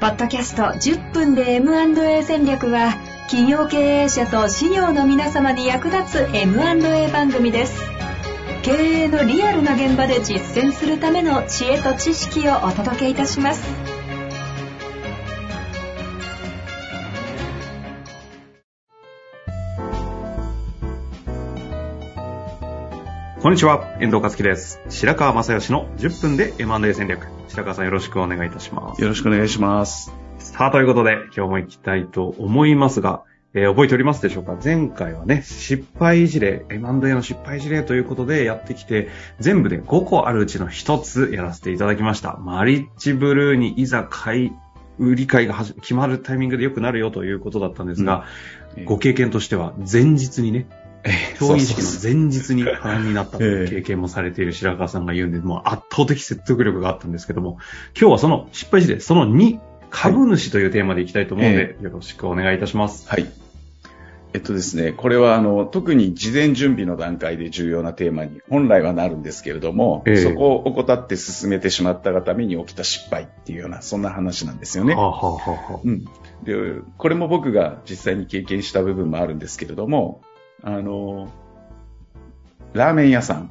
ポッドキャスト10分で M&A 戦略は企業経営者と事業の皆様に役立つ M&A 番組です。経営のリアルな現場で実践するための知恵と知識をお届けいたします。こんにちは、遠藤和樹です。白川正義の10分で M&A 戦略。白川さんよろしくお願いいたします。よろしくお願いします。さあ、ということで、今日も行きたいと思いますが、えー覚えておりますでしょうか？前回はね、失敗事例、M&A の失敗事例ということでやってきて、全部で5個あるうちの1つやらせていただきました。マリッジブルーにいざ買い、売り買いが決まるタイミングで良くなるよということだったんですが、えーご経験としては前日にね、競技式の前日に不安になったという経験もされている白川さんが言うんで、もう圧倒的説得力があったんですけども、今日はその失敗事例、その2、株主というテーマでいきたいと思うので、よろしくお願いいたします。はい。えっとですね、これはあの、特に事前準備の段階で重要なテーマに本来はなるんですけれども、ええそこを怠って進めてしまったがために起きた失敗っていうような、そんな話なんですよね。はあ、はあはあはあうん。で、これも僕が実際に経験した部分もあるんですけれども、あの、ラーメン屋さん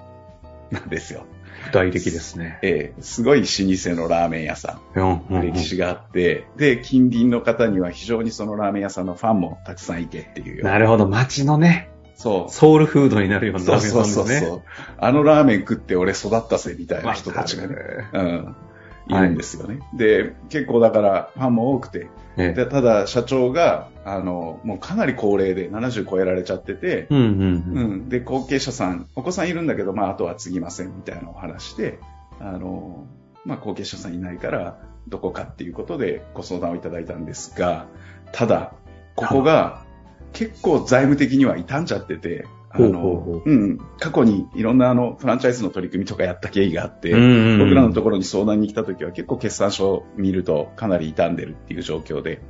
なんですよ。具体的ですね。ええすごい老舗のラーメン屋さん。うんうんうん歴史があって、で、近隣の方には非常にそのラーメン屋さんのファンもたくさんいてっていうな。なるほど、街のね、そう。ソウルフードになるようなラーメンそう屋さんですね。そうそうそう。あのラーメン食って俺育ったぜみたいな人たちがね、わかるうん、いるんですよね。で、結構だからファンも多くて、ねでただ社長が、あの、もうかなり高齢で70超えられちゃってて、うんうんううん。ん、で、後継者さん、お子さんいるんだけど、まあ、あとは継ぎませんみたいなお話で、あの、まあ、後継者さんいないから、どこかっていうことでご相談をいただいたんですが、ただ、ここが結構財務的には傷んじゃってて、あのほ、うん、過去にいろんなあの、フランチャイズの取り組みとかやった経緯があって、うんうんうん。僕らのところに相談に来た時は結構決算書を見るとかなり傷んでるっていう状況で、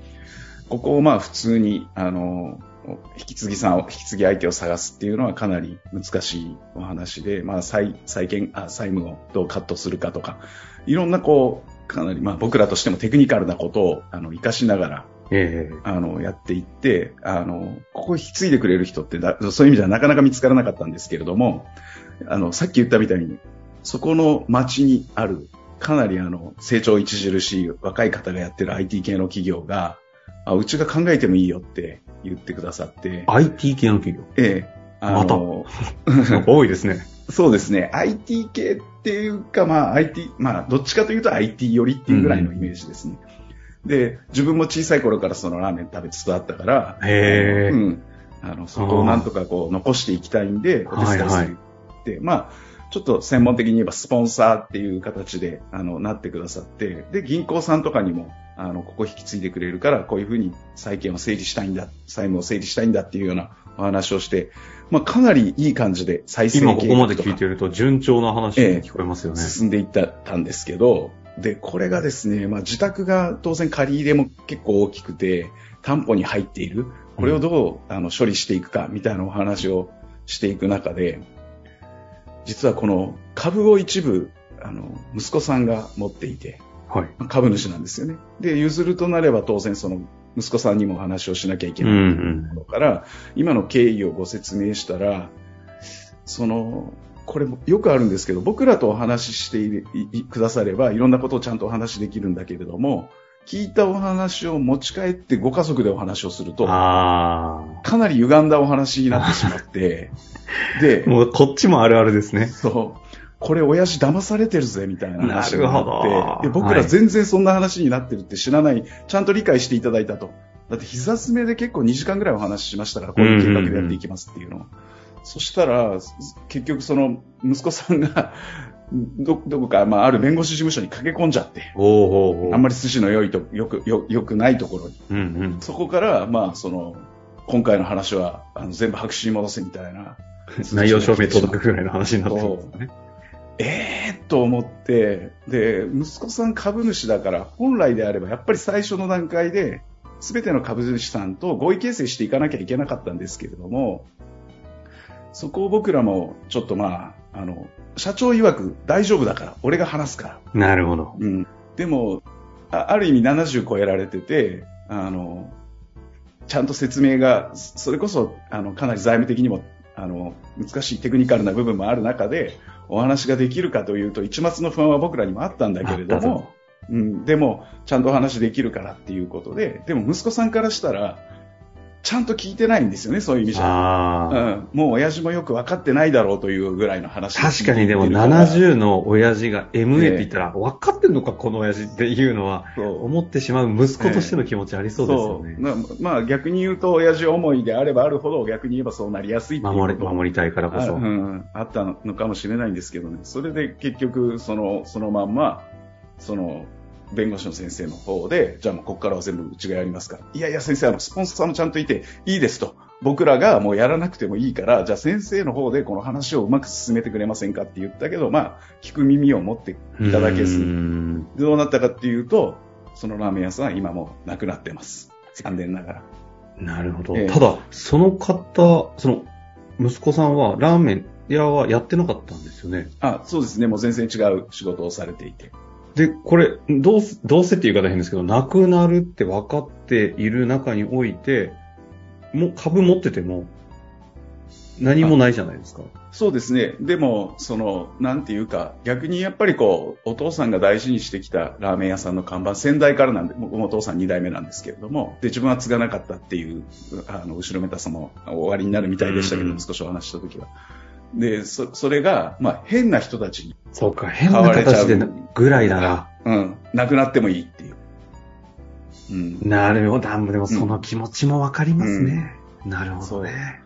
ここをまあ普通に、あの、引き継ぎさんを、引き継ぎ相手を探すっていうのはかなり難しいお話で、まあ債、債権、あ、債務をどうカットするかとか、いろんなこう、かなりまあ僕らとしてもテクニカルなことを、あの、活かしながら、ええあの、やっていって、あの、ここを引き継いでくれる人ってだ、そういう意味ではなかなか見つからなかったんですけれども、あの、さっき言ったみたいに、そこの街にある、かなりあの、成長著しい若い方がやってる IT 系の企業が、あ、うちが考えてもいいよって言ってくださって、IT 系の企業？ええ、あまた？多いですね。そうですね、IT 系っていうか、まあ IT、まあどっちかというと IT 寄りっていうぐらいのイメージですね。で、自分も小さい頃からそのラーメン食べて育ったから、へーうん。あの、そこをなんとかこう残していきたいんで、お手伝いする。はいはいで、まあ、ちょっと専門的に言えばスポンサーっていう形で、あの、なってくださって、で、銀行さんとかにも、あの、ここ引き継いでくれるから、こういうふうに債権を整理したいんだ、債務を整理したいんだっていうようなお話をして、まあ、かなりいい感じで再生今ここまで聞いてると順調な話に聞こえますよね。進んでいったたんですけど、で、これがですね、まあ自宅が当然借り入れも結構大きくて、担保に入っている。これをどう、あの処理していくかみたいなお話をしていく中で、実はこの株を一部、あの、息子さんが持っていて、はい。株主なんですよね。で、譲るとなれば当然その息子さんにもお話をしなきゃいけうない。んところから、今の経緯をご説明したら、その、これもよくあるんですけど、僕らとお話ししていいくだされば、いろんなことをちゃんとお話しできるんだけれども、聞いたお話を持ち帰ってご家族でお話をするうん。と、あかなり歪んだお話になってしまって、であ。、もうこっちもあるあるですね。そう。これ親父騙されてるぜみたいな話にななるほどって、で僕はいら全然そんな話になってるって知らない、ちゃんと理解していただいたと。だって膝詰めで結構2時間ぐらいお話ししましたから、こういう計画でやっていきますっていうのを。そしたら、結局その息子さんが、ど、どこか、まあ、ある弁護士事務所に駆け込んじゃって、おうおうあんまり筋の良いと、よく、よ、良くないところに。うんうん。そこから、まあ、その、今回の話は、あの、全部白紙に戻せみたいな。内容証明届くぐらいの話になってるんですね。ええー、と思って、で、息子さん株主だから、本来であれば、やっぱり最初の段階で、すべての株主さんと合意形成していかなきゃいけなかったんですけれども、そこを僕らも、ちょっとまあ、あの、社長曰く大丈夫だから、俺が話すから。なるほど。うん。でも、あある意味70超えられてて、あの、ちゃんと説明が、それこそ、あの、かなり財務的にも、あの、難しいテクニカルな部分もある中で、お話ができるかというと、一末の不安は僕らにもあったんだけれども、うん、でも、ちゃんとお話できるからっていうことで、でも息子さんからしたら、ちゃんと聞いてないんですよね、そういう意味じゃ。うん、もう親父もよく分かってないだろうというぐらいの話。確かにでも70の親父が MA って言ったら、分かってんのか、この親父っていうのは、思ってしまう息子としての気持ちありそうですよね。まあ、まあ逆に言うと、親父思いであればあるほど、逆に言えばそうなりやすい守り守りたいからこそ。あ,、うん。あったのかもしれないんですけどね。それで結局、その、そのまんま、その、弁護士の先生の方で、じゃあもうここからは全部うちがやりますから。いやいや先生、あの、スポンサーもちゃんといていいですと。僕らがもうやらなくてもいいから、じゃあ先生の方でこの話をうまく進めてくれませんかって言ったけど、まあ、聞く耳を持っていただけず、どうなったかっていうと、そのラーメン屋さんは今もうなくなってます。残念ながら。なるほど。えー、ただ、その方、その、息子さんはラーメン屋はやってなかったんですよね。あ、そうですね。もう全然違う仕事をされていて。で、これ、どう、どうせって言い方変ですけど、なくなるって分かっている中において、もう株持ってても、何もないじゃないですか。そうですね。でも、その、なんていうか、逆にやっぱりこう、お父さんが大事にしてきたラーメン屋さんの看板、先代からなんで、僕もお父さん2代目なんですけれども、で、自分は継がなかったっていう、あの、後ろめたさも終わりになるみたいでしたけど、少しお話したときは。で、そ、それが、まあ、変な人たちに。そうか、変な形でぐらいなら。うん。なくなってもいいっていう。うん。なるほど。でもその気持ちもわかりますね。うん、なるほどね。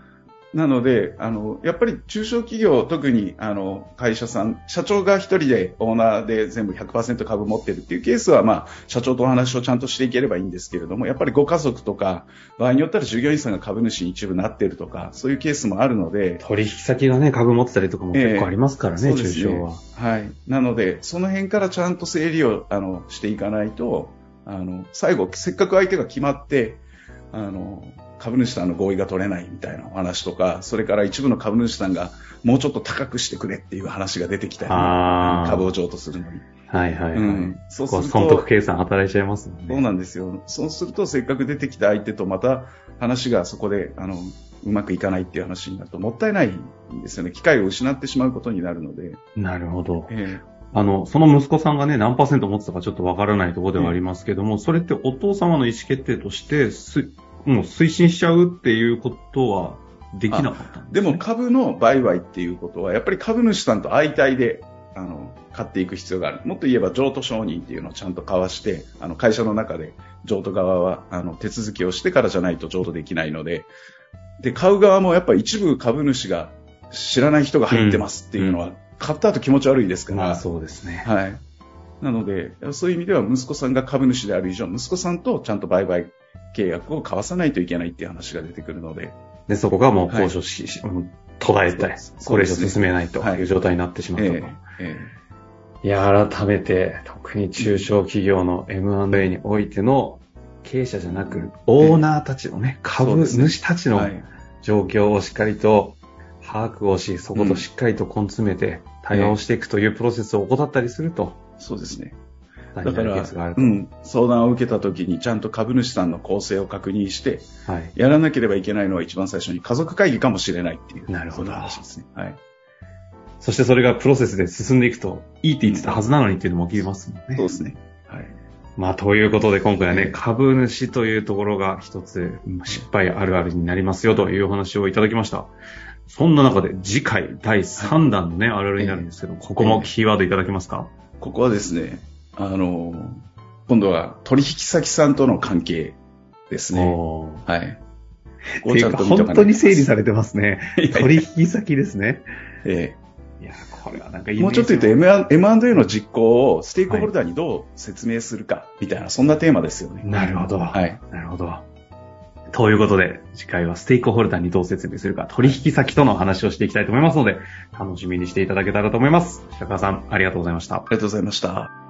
なので、あの、やっぱり中小企業、特に、あの、会社さん、社長が一人でオーナーで全部100%株持ってるっていうケースは、まあ、社長とお話をちゃんとしていければいいんですけれども、やっぱりご家族とか、場合によったら従業員さんが株主に一部なってるとか、そういうケースもあるので。取引先がね、株持ってたりとかも結構ありますからね、えー、中小は。はい。なので、その辺からちゃんと整理を、あの、していかないと、あの、最後、せっかく相手が決まって、あの、株主さんの合意が取れないみたいなお話とか、それから一部の株主さんがもうちょっと高くしてくれっていう話が出てきたり、株を譲渡するのに。はいはいはい。うん、そうすると。損得計算働いちゃいますもんね。そうなんですよ。そうすると、せっかく出てきた相手とまた話がそこで、あの、うまくいかないっていう話になると、もったいないんですよね。機会を失ってしまうことになるので。なるほど。えーあの、その息子さんがね、何パーセント持ってたかちょっとわからないところではありますけども、それってお父様の意思決定として、もう推進しちゃうっていうことはできなかったんでも株の売買っていうことは、やっぱり株主さんと相対で、あの、買っていく必要がある。もっと言えば譲渡承認っていうのをちゃんと交わして、あの、会社の中で譲渡側は、あの、手続きをしてからじゃないと譲渡できないので、で、買う側もやっぱ一部株主が知らない人が入ってますっていうのは、うん、買った後気持ち悪いですから。まあそうですね。はい。なので、そういう意味では息子さんが株主である以上、息子さんとちゃんと売買契約を交わさないといけないっていう話が出てくるので。で、そこがもう交渉し、はい、途絶えて、これ以上進めないという状態になってしまったと。はいえー、いや、改めて、特に中小企業の M&A においての経営者じゃなく、オーナーたちのね、株主たちの状況をしっかりと把握をし、そことしっかりと根詰めて対話をしていくというプロセスを怠ったりすると。そうですね。だから、うん、相談を受けた時にちゃんと株主さんの構成を確認して、はい、やらなければいけないのは一番最初に家族会議かもしれないっていう。なるほど。話ですね。はい。そしてそれがプロセスで進んでいくと、いいって言ってたはずなのにっていうのも起きますもんね。そうですね。はい。まあ、ということで今回はね、株主というところが一つ失敗あるあるになりますよというお話をいただきました。そんな中で次回第3弾のね、あるあるになるんですけど、ここもキーワードいただけますか？ここはですね、あの、今度は取引先さんとの関係ですね。はい。こうちゃんと本当に整理されてますね。取引先ですね。ええ。いや、これはなんかもうちょっと言うと M&A の実行をステークホルダーにどう説明するか、みたいな、そんなテーマですよね。なるほど。はい。なるほど。ということで、次回はステークホルダーにどう説明するか、取引先との話をしていきたいと思いますので、楽しみにしていただけたらと思います。白川さん、ありがとうございました。ありがとうございました。